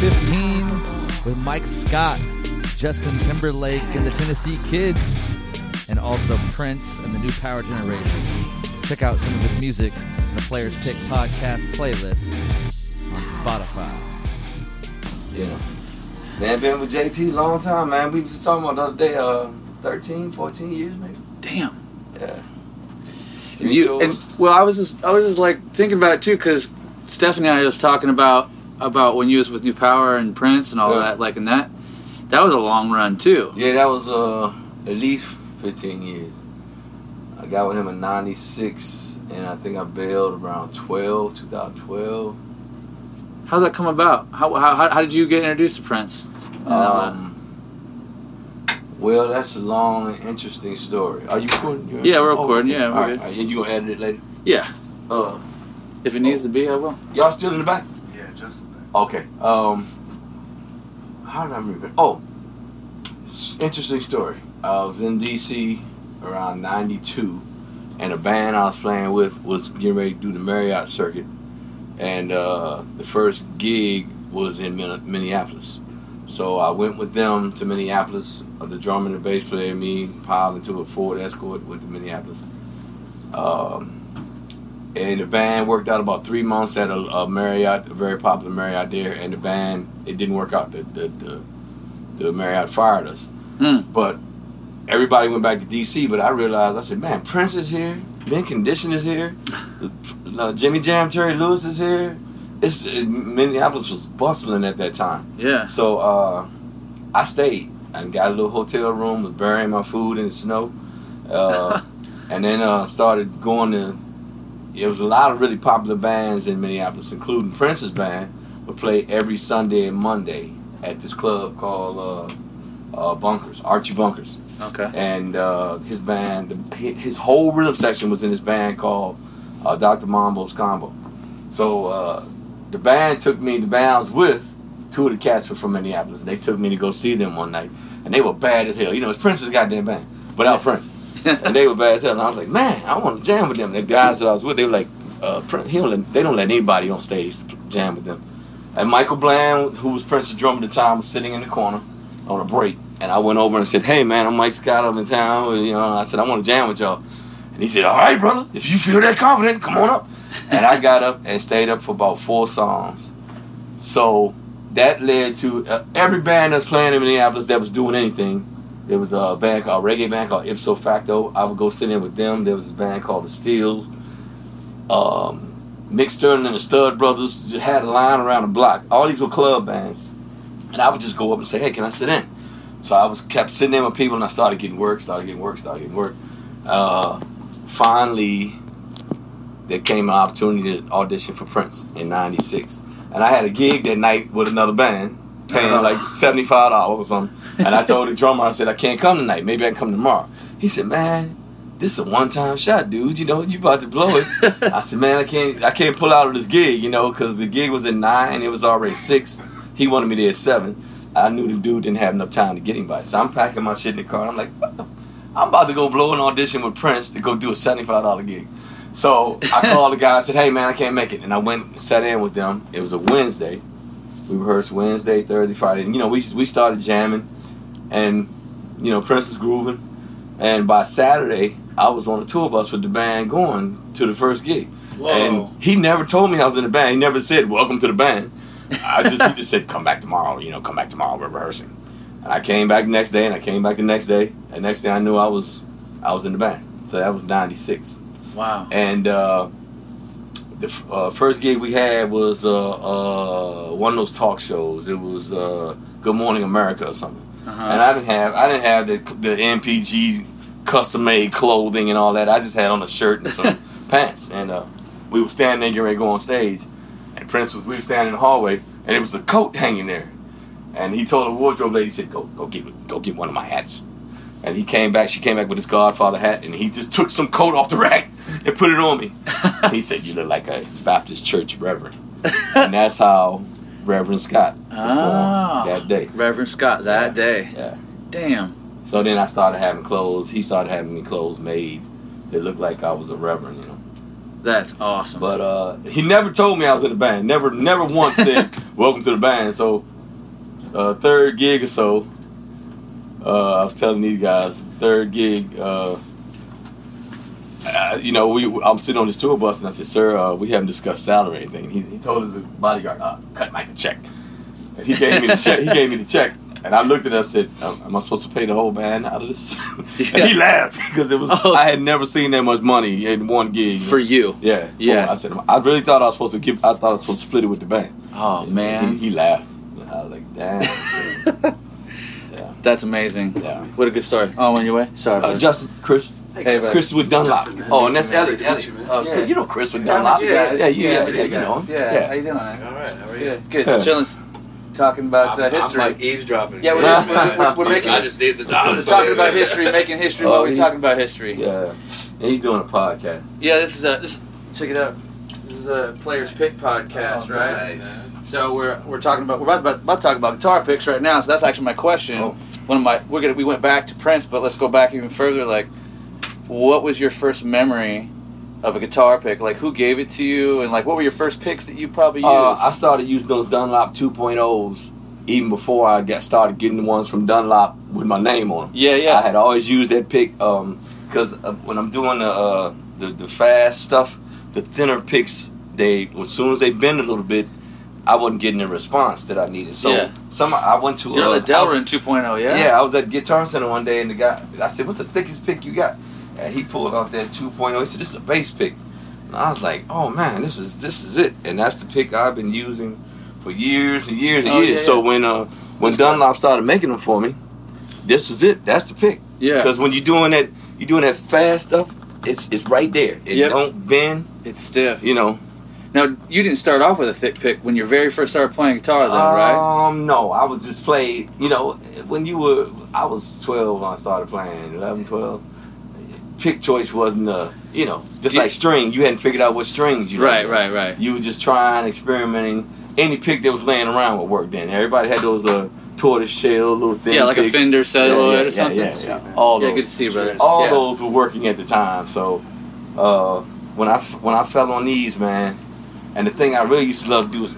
15 with Mike Scott, Justin Timberlake, and the Tennessee Kids, and also Prince and the New Power Generation. Check out some of his music in the Players Pick podcast playlist on Spotify. Yeah. Man, been with JT a long time, man. We was just talking about the other day, uh, 13, 14 years maybe. Damn. Yeah. Three You, and, well, I was just I was just like thinking about it too because Stephanie and I was talking about about when you was with New Power and Prince and all Yeah. that like and that that was a long run too. Yeah, that was uh, at least 15 years. I got with him in 96, and I think I bailed around 12, 2012. How'd that come about? How how, how, did you get introduced to Prince? And all that? Um, well, that's a long and interesting story. Are you recording? You- Yeah, we're oh, recording. okay. Yeah, we're right, good. right. And you gonna edit it later? yeah, Uh, if it needs to be, I will. y'all still in the back? Okay. Um, how did I remember? Oh, interesting story. I was in DC around '92, and a band I was playing with was getting ready to do the Marriott circuit, and uh, the first gig was in Minneapolis. So I went with them to Minneapolis. Uh, the drummer and the bass player, me, piled into a Ford Escort with the Minneapolis. Um, and the band worked out about three months at a, a Marriott, a very popular Marriott there. And the band, it didn't work out. The the the, the Marriott fired us. Hmm. But everybody went back to DC. But I realized, I said, man, Prince is here. Ben Condition is here. Uh, Jimmy Jam, Terry Lewis is here. It's uh, Minneapolis was bustling at that time. Yeah. So uh, I stayed and got a little hotel room, was burying my food in the snow, uh, and then uh, started going to. It was a lot of really popular bands in Minneapolis, including Prince's band, would play every Sunday and Monday at this club called uh, uh, Bunkers, Archie Bunkers Okay. and uh, his band, hi- his whole rhythm section was in his band called uh, Dr. Mambo's Combo. So uh, the band took me, the band I was with, two of the cats were from Minneapolis. They took me to go see them one night, and they were bad as hell. You know, it's Prince's goddamn band, without Prince. And they were bad as hell. And I was like, man, I want to jam with them. The guys that I was with, they were like, uh, he don't let, they don't let anybody on stage jam with them. And Michael Bland, who was Prince's drummer at the time, was sitting in the corner on a break. And I went over and said, hey, man, I'm Mike Scott. I'm in town. You know, I said, I want to jam with y'all. And he said, all right, brother, if you feel that confident, come on up. and I got up and stayed up for about four songs. So that led to uh, every band that's playing in Minneapolis that was doing anything. There was a band called a reggae band called Ipso Facto. I would go sit in with them. There was this band called the Steels. Um, Mick Sterling and the Stud Brothers just had a line around the block. All these were club bands, and I would just go up and say, "Hey, can I sit in?" So I was kept sitting in with people, and I started getting work, started getting work, started getting work. Uh, finally, there came an opportunity to audition for Prince in '96, and I had a gig that night with another band, paying Uh-huh. like seventy five dollars or something. And I told the drummer, I said, "I can't come tonight. Maybe I can come tomorrow." He said, "Man." This is a one-time shot, dude. You know, you about to blow it. I said, man, I can't, I can't pull out of this gig, you know, because the gig was at nine, it was already six. He wanted me there at seven. I knew the dude didn't have enough time to get by, so I'm packing my shit in the car. I'm like, what the? I'm about to go blow an audition with Prince to go do a seventy-five dollar gig. So I called the guy. I said, hey man, I can't make it, and I went and sat in with them. It was a Wednesday. We rehearsed Wednesday, Thursday, Friday, and you know we we started jamming, and you know Prince was grooving, and by Saturday I was on a tour bus with the band going to the first gig. Whoa. And he never told me I was in the band. He never said, "Welcome to the band." I just he just said, "Come back tomorrow." You know, come back tomorrow. We're rehearsing. And I came back the next day, and I came back the next day, and next thing I knew, I was I was in the band. So that was '96. Wow. And uh, the uh, first gig we had was uh, uh, one of those talk shows. It was uh, Good Morning America or something. Uh-huh. And I didn't have I didn't have the the NPG custom made clothing and all that. I just had on a shirt and some pants. And uh, we were standing there getting ready to go on stage. And Prince was we were standing in the hallway and it was a coat hanging there. And he told the wardrobe lady, he said, Go go get go get one of my hats. And he came back, she came back with his Godfather hat, and he just took some coat off the rack and put it on me. he said, You look like a Baptist church reverend. and that's how Reverend Scott was Ah. born that day. Reverend Scott that Yeah. day. Yeah. Damn. So then I started having clothes. He started having me clothes made that looked like I was a reverend, you know. That's awesome. But uh, he never told me I was in the band. Never, never once said "Welcome to the band." So, uh, third gig or so, uh, I was telling these guys, third gig. Uh, uh, you know, we I'm sitting on this tour bus and I said, "Sir, uh, we haven't discussed salary or anything." He, he told his bodyguard, uh, "Cut Mike a check." And he gave me the check. He gave me the check. And I looked at it and I said, "Am am I supposed to pay the whole band out of this?" and he laughed because it was Oh. I had never seen that much money in one gig. For you. Yeah, Yeah. I said I really thought I was supposed to give. I thought I was supposed to split it with the band. Oh man, he, he laughed. I was like, damn. yeah, that's amazing. yeah. What a good story. Oh, on your way. Sorry. Uh, buddy. Justin, Chris, Hey, buddy. Chris with Dunlop. Justin, Oh, and that's man. Elliot. Good to meet Elliot. you. Uh, Yeah. You know Chris with Dunlop. yeah, yeah, you, yeah, yeah, yeah, yeah, you know him. yeah. How you doing? All right, how are you? Good. Good. Yeah. Just chilling, talking about uh, I'm, I'm history. like eavesdropping. Yeah, we're- Yes, we're- we're making- I just need the. We're talking about history, making history Oh, while we're he- talking about history. Yeah, and he's doing a podcast. Yeah, this is a this. Check it out. This is a Players Pick podcast, Oh, right? Nice. So we're we're talking about we're about, about to talk about guitar picks right now. So that's actually my question. Oh. One of my we're gonna we went back to Prince, but let's go back even further. Like, what was your first memory of a guitar pick? Like, who gave it to you, and like, what were your first picks that you probably used? Uh, I started using those Dunlop 2.0s even before I got started getting the ones from Dunlop with my name on them. yeah, yeah. I had always used that pick because uh, when I'm doing the, uh, the the fast stuff, the thinner picks, they as soon as they bend a little bit, I wasn't getting the response that I needed. So Yeah. some I went to you're the Delrin 2.0, yeah. yeah, I was at Guitar Center one day and the guy, I said, "What's the thickest pick you got?" And he pulled out that 2.0. He said, "This is a bass pick." And I was like, "Oh man, this is this is it." And that's the pick I've been using for years and years and Oh, years. yeah, So yeah. when uh when That's good. Dunlop started making them for me, this is it. That's the pick. yeah. Because when you're doing that, you're doing that fast stuff. It's it's right there. It Yep. don't bend. It's stiff. You know. Now, you didn't start off with a thick pick when you very first started playing guitar, though, right? Um, no, I was just playing. You know, when you were, I was 12 when I started playing. 11, 12. Pick choice wasn't a, you know, just You- like string. You hadn't figured out what strings you. Right, right, right. You were just trying, experimenting. Any pick that was laying around would work. Then everybody had those uh tortoise shell, little thin. Yeah, like a. Fender celluloid yeah, or something. Yeah, yeah, yeah. All Yeah, those. good to see you, brother. All yeah. those were working at the time. So uh, when I when I fell on these, man, and the thing I really used to love to do was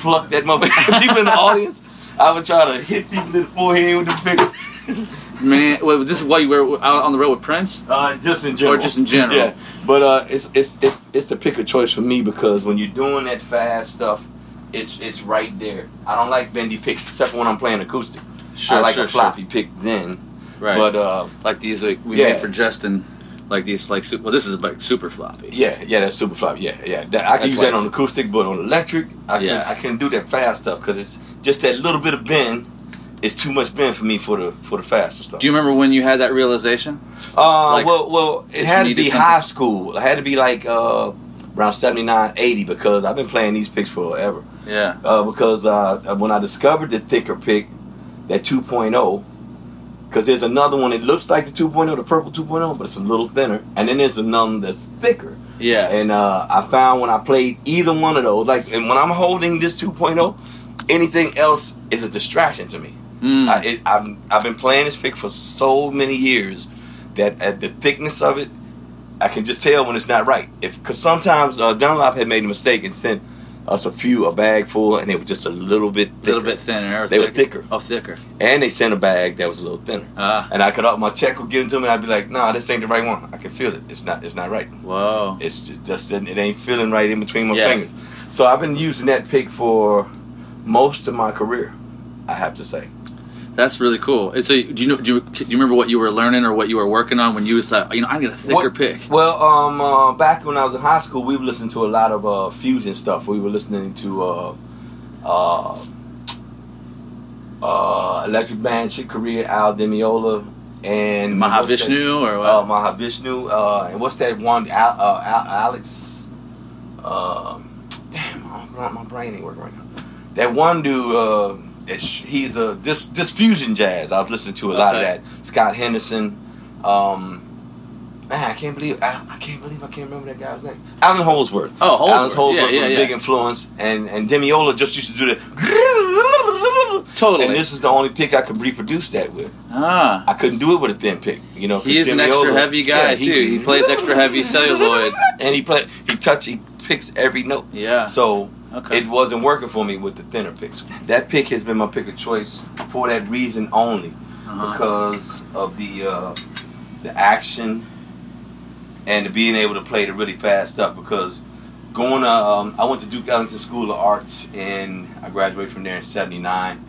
pluck that motherfucker. people in the audience, I would try to hit people in the forehead with the picks. Man, well, this is why you were out on the road with Prince? Uh, just in general. Or just in general. Yeah, but uh, it's it's it's it's the pick of choice for me because when you're doing that fast stuff, it's it's right there. I don't like bendy picks except when I'm playing acoustic. Sure, I like sure, a floppy pick then. Right. But uh, like these like we Yeah. made for Justin, like these like super. Well, this is like super floppy. Yeah, yeah, that's super floppy. Yeah, yeah. That, I can That's use like- that on acoustic, but on electric, I can Yeah. I can do that fast stuff because it's just that little bit of bend. It's too much bend for me for the for the faster stuff. Do you remember when you had that realization? Uh, like, well, well, it had to be something? high school. It had to be like uh, around 79, 80 because I've been playing these picks forever. Yeah. Uh, because uh, when I discovered the thicker pick, that 2.0, because there's another one that looks like the 2.0, the purple 2.0, but it's a little thinner, and then there's another one that's thicker. Yeah. And uh, I found when I played either one of those, like, and when I'm holding this 2.0, anything else is a distraction to me. Mm. I, it, I've, I've been playing this pick for so many years that at the thickness of it, I can just tell when it's not right. If because sometimes uh, Dunlop had made a mistake and sent us a few a bag full, and it was just a little bit a little bit thinner. Or They were thicker. Oh, thicker. And they sent a bag that was a little thinner. Ah. And I could, uh, my check would get into me, and I'd be like, "Nah, this ain't the right one. I can feel it. It's not. It's not right. Whoa. It's just, just it ain't feeling right in between my Yeah. fingers." So I've been using that pick for most of my career. I have to say. That's really cool. And so, do you know? Do you, do you remember what you were learning or what you were working on when you was like, you know, I get a thicker What- pick. Well, um, uh, back when I was in high school, we would listen to a lot of uh, fusion stuff. We were listening to uh, uh, uh, Electric Band, Chick Corea, Al Di Meola, and Mahavishnu or what? Uh, Mahavishnu, uh, and what's that one? Al, uh, Al, Alex. Uh, damn, my, my brain ain't working right now. That one dude. Uh, that's- he's a just just fusion jazz. I've listened to a lot of that. Scott Henderson. Um, Man, I can't believe I, I can't believe I can't remember that guy's name. Allan Holdsworth. Oh, Holdsworth. Allan Holdsworth Yeah, yeah, was a yeah. big influence, and and Di Meola just used to do that. Totally. And this is the only pick I could reproduce that with. ah. I couldn't do it with a thin pick, you know. He is an extra heavy guy yeah, too. He plays extra heavy celluloid. and he play he touch, he picks every note. Yeah. So Okay. it wasn't working for me with the thinner picks. That pick has been my pick of choice for that reason only, Uh-huh. because of the uh, the action and the being able to play the really fast stuff. Because going, to, um, I went to Duke Ellington School of Arts, and I graduated from there in '79,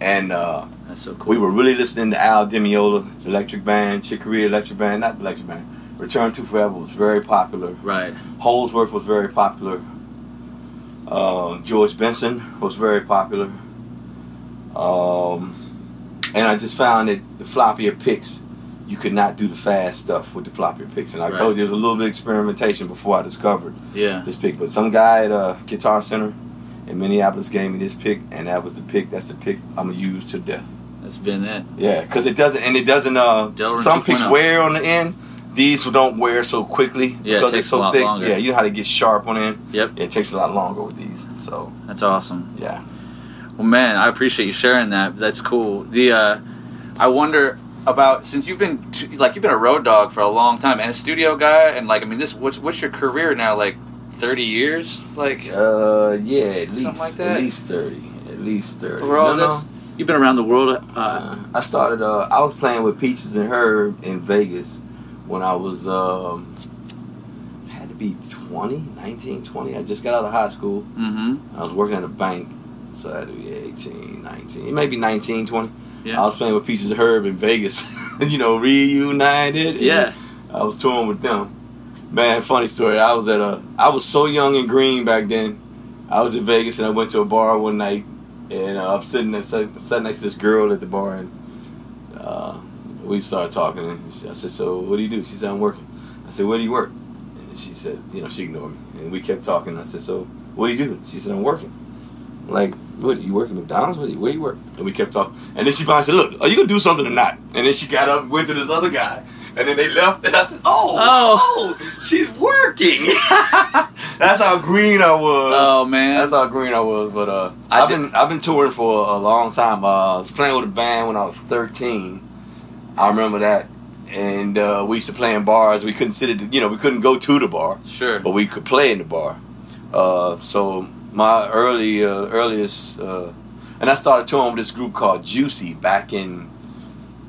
and. Uh, That's so cool. we were really listening to Al Di Meola, Electric Band, Chick Corea Electric Band, not Electric Band. Return to Forever was very popular. right. Holdsworth was very popular. Uh, George Benson was very popular. Um, and I just found that the floppier picks, you could not do the fast stuff with the floppier picks. And I Right. told you it was a little bit of experimentation before I discovered Yeah. this pick. But some guy at uh, Guitar Center in Minneapolis gave me this pick, and that was the pick. That's the pick I'm gonna use to death. That's been it. Yeah, because it doesn't, and it doesn't. Uh, Delrin some picks wear on the end. These don't wear so quickly Yeah, it because they're so thick. longer. Yeah, you know how to get sharp on end. Yep. It takes a lot longer with these. So That's awesome. yeah. Well, man, I appreciate you sharing that. That's cool. The uh, I wonder about since you've been t- like you've been a road dog for a long time and a studio guy, and like I mean, this what's what's your career now? Like thirty years? Like Uh, yeah, at Something least like that? at least thirty. At least thirty. for all No, this? You've been around the world. Uh, Uh, I started. Uh, I was playing with Peaches and Herb in Vegas when I was. Um, had to be 20, 19, 20. I just got out of high school. mm-hmm. I was working at a bank, so I had to be 18, 19, maybe 19, 20. Yeah. I was playing with Peaches Herb in Vegas, you know, reunited. Yeah. I was touring with them. Man, funny story. I was at a, I was so young and green back then. I was in Vegas and I went to a bar one night, and uh, I'm sitting there, sat, sat next to this girl at the bar, and we started talking. And she, I said, "So, what do you do?" She said, "I'm working." I said, "Where do you work?" And she said, "You know, she ignored me." And we kept talking. I said, "So, what do you do?" She said, "I'm working." I'm like, what? You work at McDonald's? What, where you work? And we kept talking. And then she finally said, "Look, are you gonna do something or not?" And then she got up, went to this other guy, and then they left. And I said, "Oh, Oh. oh, she's working." That's how green I was. Oh man. That's how green I was. But uh, I I've did- been I've been touring for a, a long time. Uh, I was playing with a band when I was 13. I remember that, and uh, we used to play in bars. We couldn't sit at the, you know we couldn't go to the bar, sure. but we could play in the bar. Uh, so my early uh, earliest, uh, and I started touring with this group called Juicy back in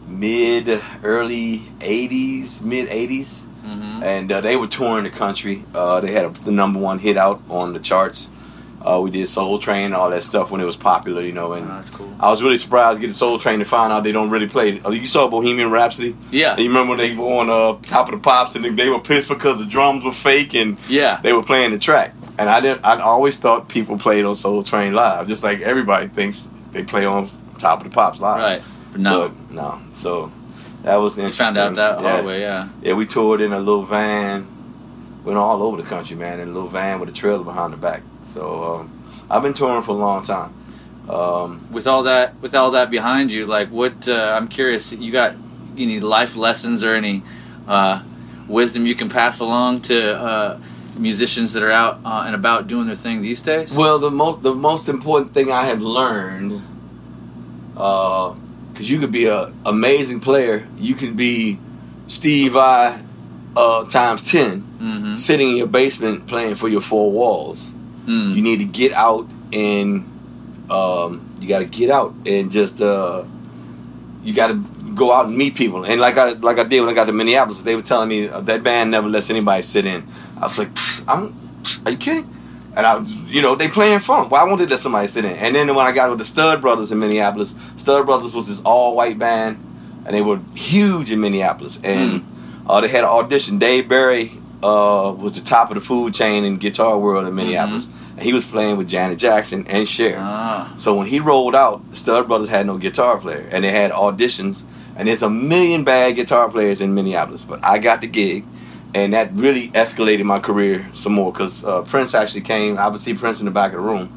mid early 80s, mid 80s Mm-hmm. and uh, they were touring the country. Uh, they had a, the number one hit out on the charts. Uh, we did Soul Train, all that stuff when it was popular, you know. Oh, And that's cool. I was really surprised to get Soul Train to find out they don't really play. it. Uh, You saw Bohemian Rhapsody. Yeah. You remember when they were on uh, Top of the Pops and they were pissed because the drums were fake and Yeah. they were playing the track. And I didn't. I always thought people played on Soul Train live, just like everybody thinks they play on Top of the Pops live. Right. But no. But no. So that was interesting. found out that yeah. hard way. Yeah. Yeah, we toured in a little van. Went all over the country, man, in a little van with a trailer behind the back. So um, I've been touring for a long time. Um, with all that with all that behind you like what uh, i'm curious you got any life lessons or any uh, wisdom you can pass along to uh, musicians that are out uh, and about doing their thing these days well, the most the most important thing I have learned, because you could be a amazing player, you could be Steve Vai uh, times 10 mm-hmm. sitting in your basement playing for your four walls. Mm. You need to get out and um, you got to get out and just uh, you got to go out and meet people. And like I like I did when I got to Minneapolis, they were telling me uh, that band never lets anybody sit in. I was like, I'm, are you kidding? And I, was, you know, they playing funk. Why won't they let somebody sit in? And then when I got with the Stud Brothers in Minneapolis, Stud Brothers was this all white band, and they were huge in Minneapolis. And uh, they had an audition. Dave Barry uh, was the top of the food chain in guitar world in Minneapolis, and he was playing with Janet Jackson and Cher. ah, So when he rolled out, the Stud Brothers had no guitar player, and they had auditions. And there's a million bad guitar players in Minneapolis, but I got the gig, and that really escalated my career some more. Cause uh, Prince actually came. I would see Prince in the back of the room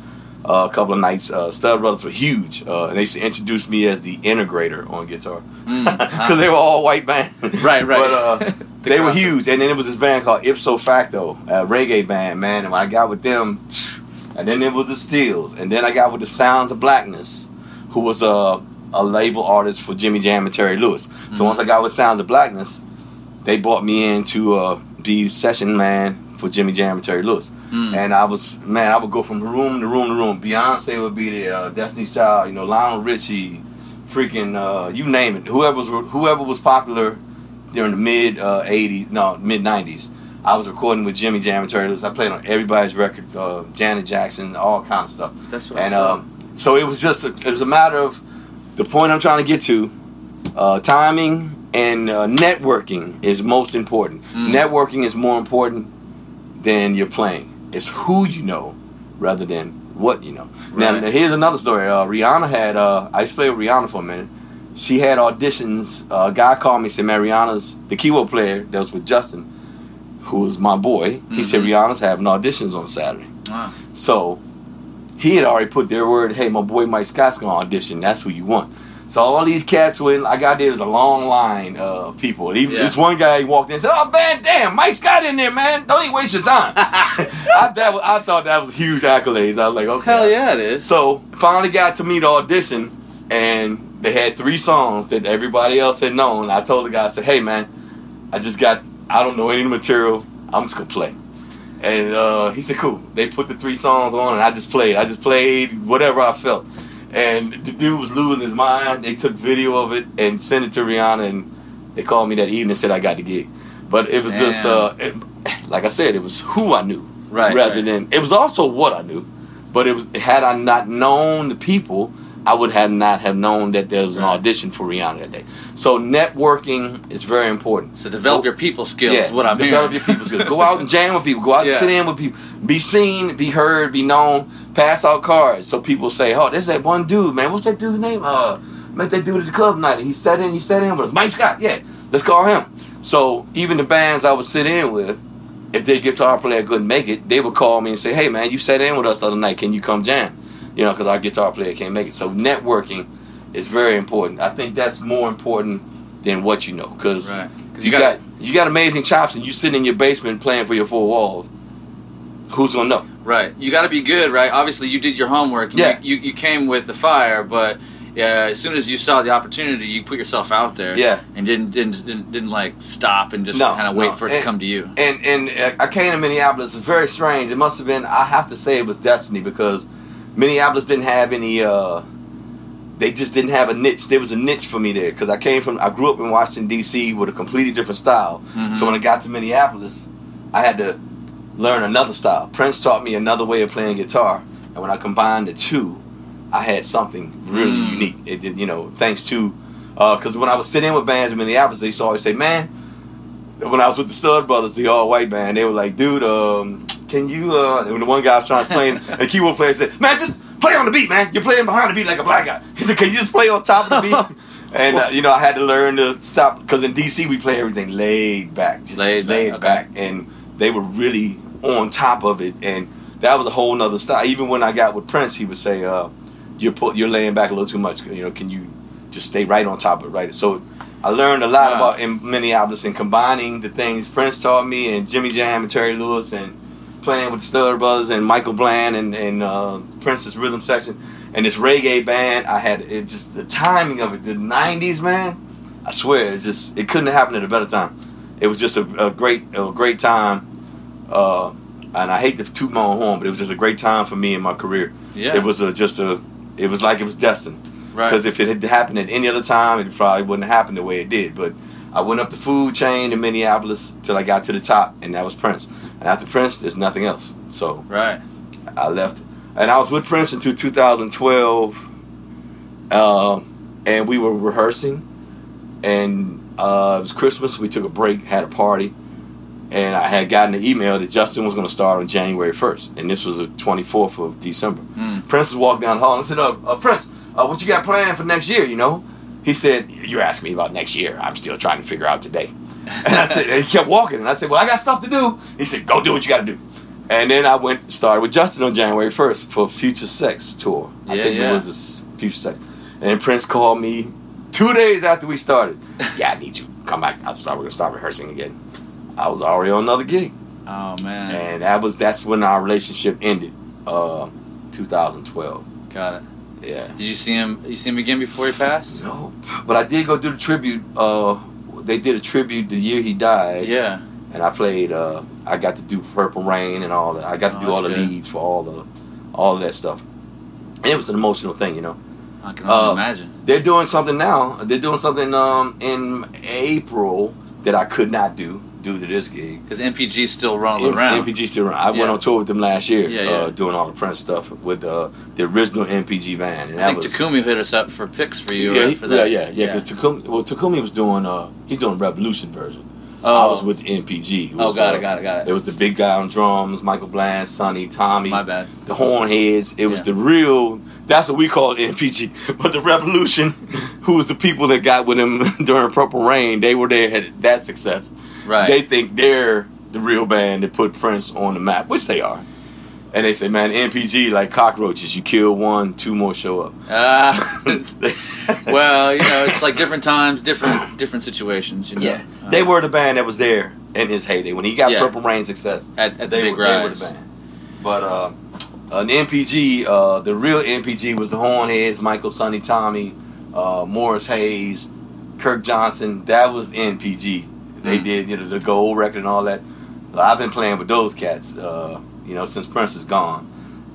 uh, a couple of nights. Uh, Stud Brothers were huge, uh, and they used to introduce me as the integrator on guitar, because they were all white band. Right, right. But uh, The they were huge, and then it was this band called Ipso Facto, a reggae band, man. And when I got with them, and then it was the Steels, and then I got with the Sounds of Blackness, who was a a label artist for Jimmy Jam and Terry Lewis. So once I got with Sounds of Blackness, they brought me in to uh, be session man for Jimmy Jam and Terry Lewis. Mm. And I was man, I would go from room to room to room. Beyonce would be there, uh, Destiny's Child, you know, Lionel Richie, freaking uh, you name it. Whoever was whoever was popular during the mid uh, '80s, no mid '90s. I was recording with Jimmy Jam and Terry Lewis. I played on everybody's record, uh, Janet Jackson, all kinds of stuff. That's what And I um, so it was just a, it was a matter of the point I'm trying to get to. Uh, timing and uh, networking is most important. Mm. Networking is more important than your playing. It's who you know rather than what you know. Now, Right. now here's another story. Uh, Rihanna had uh, I used to play with Rihanna for a minute. She had auditions. Uh, a guy called me said, "Man, Rihanna's the keyboard player that was with Justin, who was my boy. He said Mhm. Rihanna's having auditions on Saturday." Wow. So he had already put their word, hey, my boy Mike Scott's gonna audition. That's who you want. So all these cats went. I got there. There's a long line of people. And even Yeah. this one guy he walked in and said, "Oh man, damn, Mike Scott in there, man. Don't even waste your time." I, that was, I thought that was huge accolades. I was like, okay. Hell yeah, it is. So finally got to meet the audition, and they had three songs that everybody else had known. I told the guy, I said, "Hey man, I just got. I don't know any material. I'm just gonna play." And uh, he said, "Cool." They put the three songs on, and I just played. I just played whatever I felt. And the dude was losing his mind. They took video of it and sent it to Rihanna, and they called me that evening and said I got the gig. But it was just, uh, it, like I said, it was who I knew Right, rather right. than it was also what I knew. But it was had I not known the people, I would have not have known that there was an audition for Rihanna that day. So networking is very important. So develop Go- your people skills. is what I'm develop hearing. your people skills. Go out and jam with people. Go out Yeah. and sit in with people. Be seen, be heard, be known. Pass out cards so people say, "Oh, there's that one dude, man. What's that dude's name? Uh, met that dude at the club night. And He sat in. He sat in with us. Mike Scott. Yeah, let's call him." So even the bands I would sit in with, if their guitar player couldn't make it, they would call me and say, "Hey, man, you sat in with us the other night. Can you come jam?" You know, because our guitar player can't make it. So networking is very important. I think that's more important than what you know, because Right. you, you got you got amazing chops, and you sit in your basement playing for your four walls. Who's gonna know? Right. You got to be good, right? Obviously, you did your homework. and Yeah. You, you, you came with the fire, but yeah, as soon as you saw the opportunity, you put yourself out there. Yeah. And didn't didn't didn't, didn't like stop and just No, kind of wait no. for it to come to you. And and uh, I came to Minneapolis. It's very strange. It must have been. I have to say it was destiny because Minneapolis didn't have any. uh They just didn't have a niche. There was a niche for me there because I came from. I grew up in Washington D.C. with a completely different style. Mhm. So when I got to Minneapolis, I had to learn another style. Prince taught me another way of playing guitar, and when I combined the two, I had something really Mm. unique. It did, you know, thanks to because when I was sitting with bands in Minneapolis, they used to always say, "Man." When I was with the Stud Brothers, the all white band, they were like, "Dude, um, can you?" Uh, and when the one guy was trying to play, and the keyboard player said, "Man, just play on the beat, man. You're playing behind the beat like a black guy." He said, "Can you just play on top of the beat?" And uh, you know, I had to learn to stop because in DC we play everything laid back, just Laid laid, back, back, okay. and they were really on top of it, and that was a whole nother style. Even when I got with Prince, he would say, uh, "You're pu- you're laying back a little too much. You know, can you just stay right on top of it, right?" So I learned a lot Wow. about in Minneapolis and combining the things Prince taught me and Jimmy Jam and Terry Lewis and playing with the Stud Brothers and Michael Bland and, and uh, Prince's rhythm section and this reggae band. I had it just the timing of it, the '90s man. I swear, it just it couldn't have happened at a better time. It was just a, a great a great time. Uh, and I hate to toot my own horn, but it was just a great time for me in my career. Yeah. It was a, just a, it was like it was destined. Right. Because if it had happened at any other time, it probably wouldn't have happened the way it did. But I went up the food chain in Minneapolis till I got to the top, and that was Prince. And after Prince, there's nothing else. So Right. I left, and I was with Prince until 2012, um, and we were rehearsing, and uh, it was Christmas. We took a break, had a party, and I had gotten an email that Justin was going to start on January 1st, and this was the 24th of December. Mm. Prince walked down the hall and I said, uh, uh, Prince, uh, what you got planned for next year, you know? He said, you're asking me about next year. I'm still trying to figure out today. And I said, and he kept walking. And I said, well, I got stuff to do. He said, go do what you got to do. And then I went started with Justin on January 1st for Future Sex tour. I think yeah. it was this Future Sex. And Prince called me two days after we started. yeah, I need you. Come back. I'll start. We're gonna start rehearsing again. I was already on another gig, Oh man. and that was that's when our relationship ended. Uh, 2012. Got it. Yeah. Did you see him? You see him again before he passed? No, but I did go do the tribute. Uh, they did a tribute the year he died, Yeah. and I played uh, I got to do Purple Rain and all that. I got to Oh, do all the good. leads for all the all of that stuff. And it was an emotional thing, you know. I can only Uh, imagine. They're doing something now. They're doing something um, in April that I could not do due to this gig. Because NPG still rolling M- around. NPG still around. I Yeah. went on tour with them last year, Yeah, yeah. Uh, doing all the Prince stuff with uh, the original NPG van. And I think was, Takumi hit us up for pics for you. yeah, right, he- for that. yeah, yeah, yeah. Because Takumi, well, Takumi was doing uh, he's doing Revolution version. Oh. I was with NPG. Oh, was, got uh, it, got it, got it. It was the big guy on drums, Michael Bland, Sonny, Tommy. My bad. The Hornheads. It was Yeah. the real. That's what we call NPG. But the Revolution, who was the people that got with him during Purple Rain, they were there had that success. Right. They think they're the real band that put Prince on the map, which they are. And they say, man, NPG like cockroaches. You kill one, two more show up. Ah. well, you know, it's like different times, different different situations. You know? Yeah, Uh, they were the band that was there in his heyday when he got Yeah. Purple Rain success. At- at the they big were, they were the band. But uh, an NPG, uh, the real NPG was the Hornheads, Michael, Sonny, Tommy, uh, Morris Hayes, Kirk Johnson. That was NPG. They Mhm. did you know the gold record and all that. I've been playing with those cats. Uh, you know, since Prince is gone,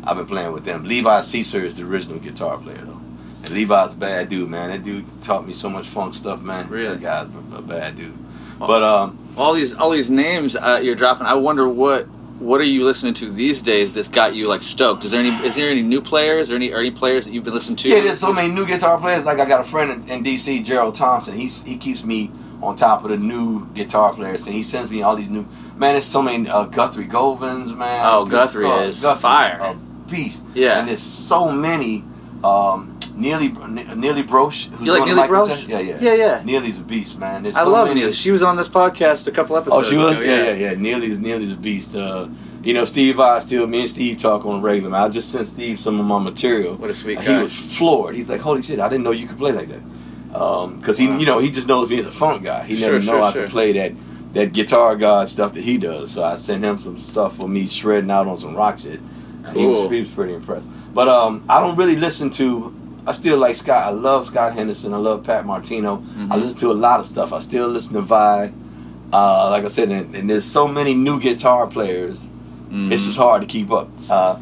I've been playing with them. Levi Seacer is the original guitar player though. And Levi's a bad dude, man. That dude taught me so much funk stuff, man. Really? That guy's a, a bad dude. But um, all these all these names uh, you're dropping. I wonder what what are you listening to these days that's got you like stoked? Is there any is there any new players or any are any players that you've been listening to? yeah, there's so many new guitar players. Like I got a friend in, in DC, Gerald Thompson. He's he keeps me on top of the new guitar players, and he sends me all these new. Man, there's so many uh, Guthrie Govan, man. Oh, Guthrie God, is Guthrie's fire. a beast. Yeah. and there's so many. Um, Nili Nili Brosh. Who's You like Nili Brosh? Yeah, yeah, Yeah, yeah. Nili's a beast, man. There's I so love many- Neil. She was on this podcast a couple episodes. Oh, she was. ago, Yeah, yeah, yeah. Nili's Nili's a beast. Uh, you know, Steve Vai still me and Steve talk on a regular. Man. I just sent Steve some of my material. What a sweet guy. He was floored. He's like, "Holy shit! I didn't know you could play like that." Because Wow. he, you know, he just knows me as a funk guy. He Sure, never sure, know I sure. could play that that guitar god stuff that he does. So I sent him some stuff for me shredding out on some rock shit. And He was he was pretty impressed. But um, I don't really listen to. I still like Scott. I love Scott Henderson. I love Pat Martino. I Mhm. listen to a lot of stuff. I still listen to Vai. Uh, like I said, and, and there's so many new guitar players. Mhm. It's just hard to keep up. Uh,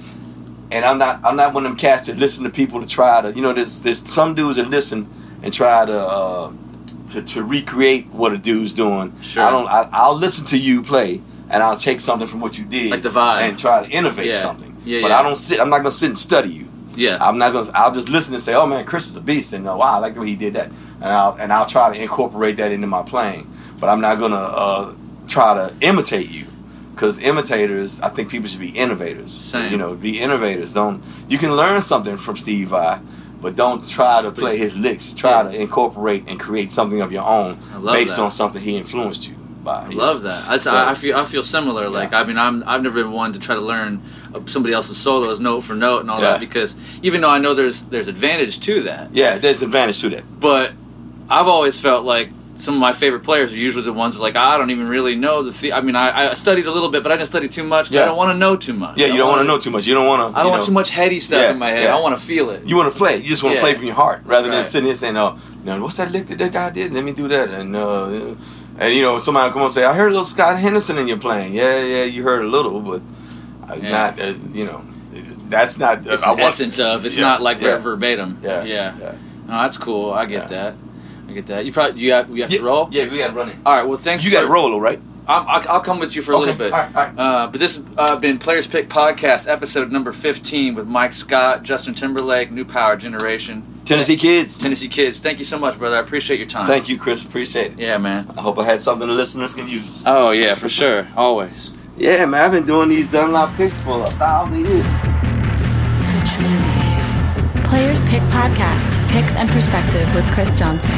and I'm not I'm not one of them cats that listen to people to try to you know there's there's some dudes that listen and try to uh, to, to recreate what a dude's doing. Sure. I don't. I, I'll listen to you play and I'll take something from what you did Like the vibe. and try to innovate Yeah. something. Yeah, but yeah. I don't sit. I'm not gonna sit and study you. yeah. I'm not gonna. I'll just listen and say, "Oh man, Chris is a beast," and uh, wow, I like the way he did that, and I'll and I'll try to incorporate that into my playing. But I'm not gonna uh, try to imitate you, because imitators, I think people should be innovators. Same. You know, be innovators. Don't you can learn something from Steve Vai, but don't try to play his licks. Try Yeah. to incorporate and create something of your own based that. on something he influenced you by. I love that. I, So- I feel I feel similar. Like Yeah. I mean, I'm I've never been one to try to learn uh, somebody else's solos note for note and all Yeah. that because even though I know there's there's advantage to that, Yeah, there's advantage to that. but I've always felt like some of my favorite players are usually the ones that like I don't even really know the. The- I mean, I, I studied a little bit, but I didn't study too much. 'cause I don't want to know too much. Yeah, you don't want to know too much. You don't want to. I don't want too much heady stuff Yeah, in my head. yeah. I want to feel it. You want to play. You just want to Yeah. play from your heart rather than sitting there saying, "Oh, now what's that lick that that guy did? Let me do that." And uh, and you know, somebody will come up and say, "I heard a little Scott Henderson in your playing." Yeah, yeah, you heard a little, but uh, Yeah. not. Uh, you know, that's not. It's I the want- essence of. It's Yeah, not like yeah. verbatim. Yeah, yeah. yeah. No, that's cool. I get Yeah. that. I get that. You probably you have you have Yeah, to roll. Yeah, we got to run it. All right. Well, thanks. You got to roll, all right? I'm, I'll, I'll come with you for a little bit. all right, all right. Uh, but this has uh, been Players Pick Podcast, episode number 15 with Mike Scott, Justin Timberlake, New Power Generation, Tennessee kids. Tennessee Kids. Thank you so much, brother. I appreciate your time. Thank you, Chris. Appreciate it. Yeah, man. I hope I had something the listeners can use. Oh, yeah, for sure. Always. Yeah, man. I've been doing these Dunlop picks for a thousand years. Players Pick Podcast. Picks and perspective with Chris Johnson.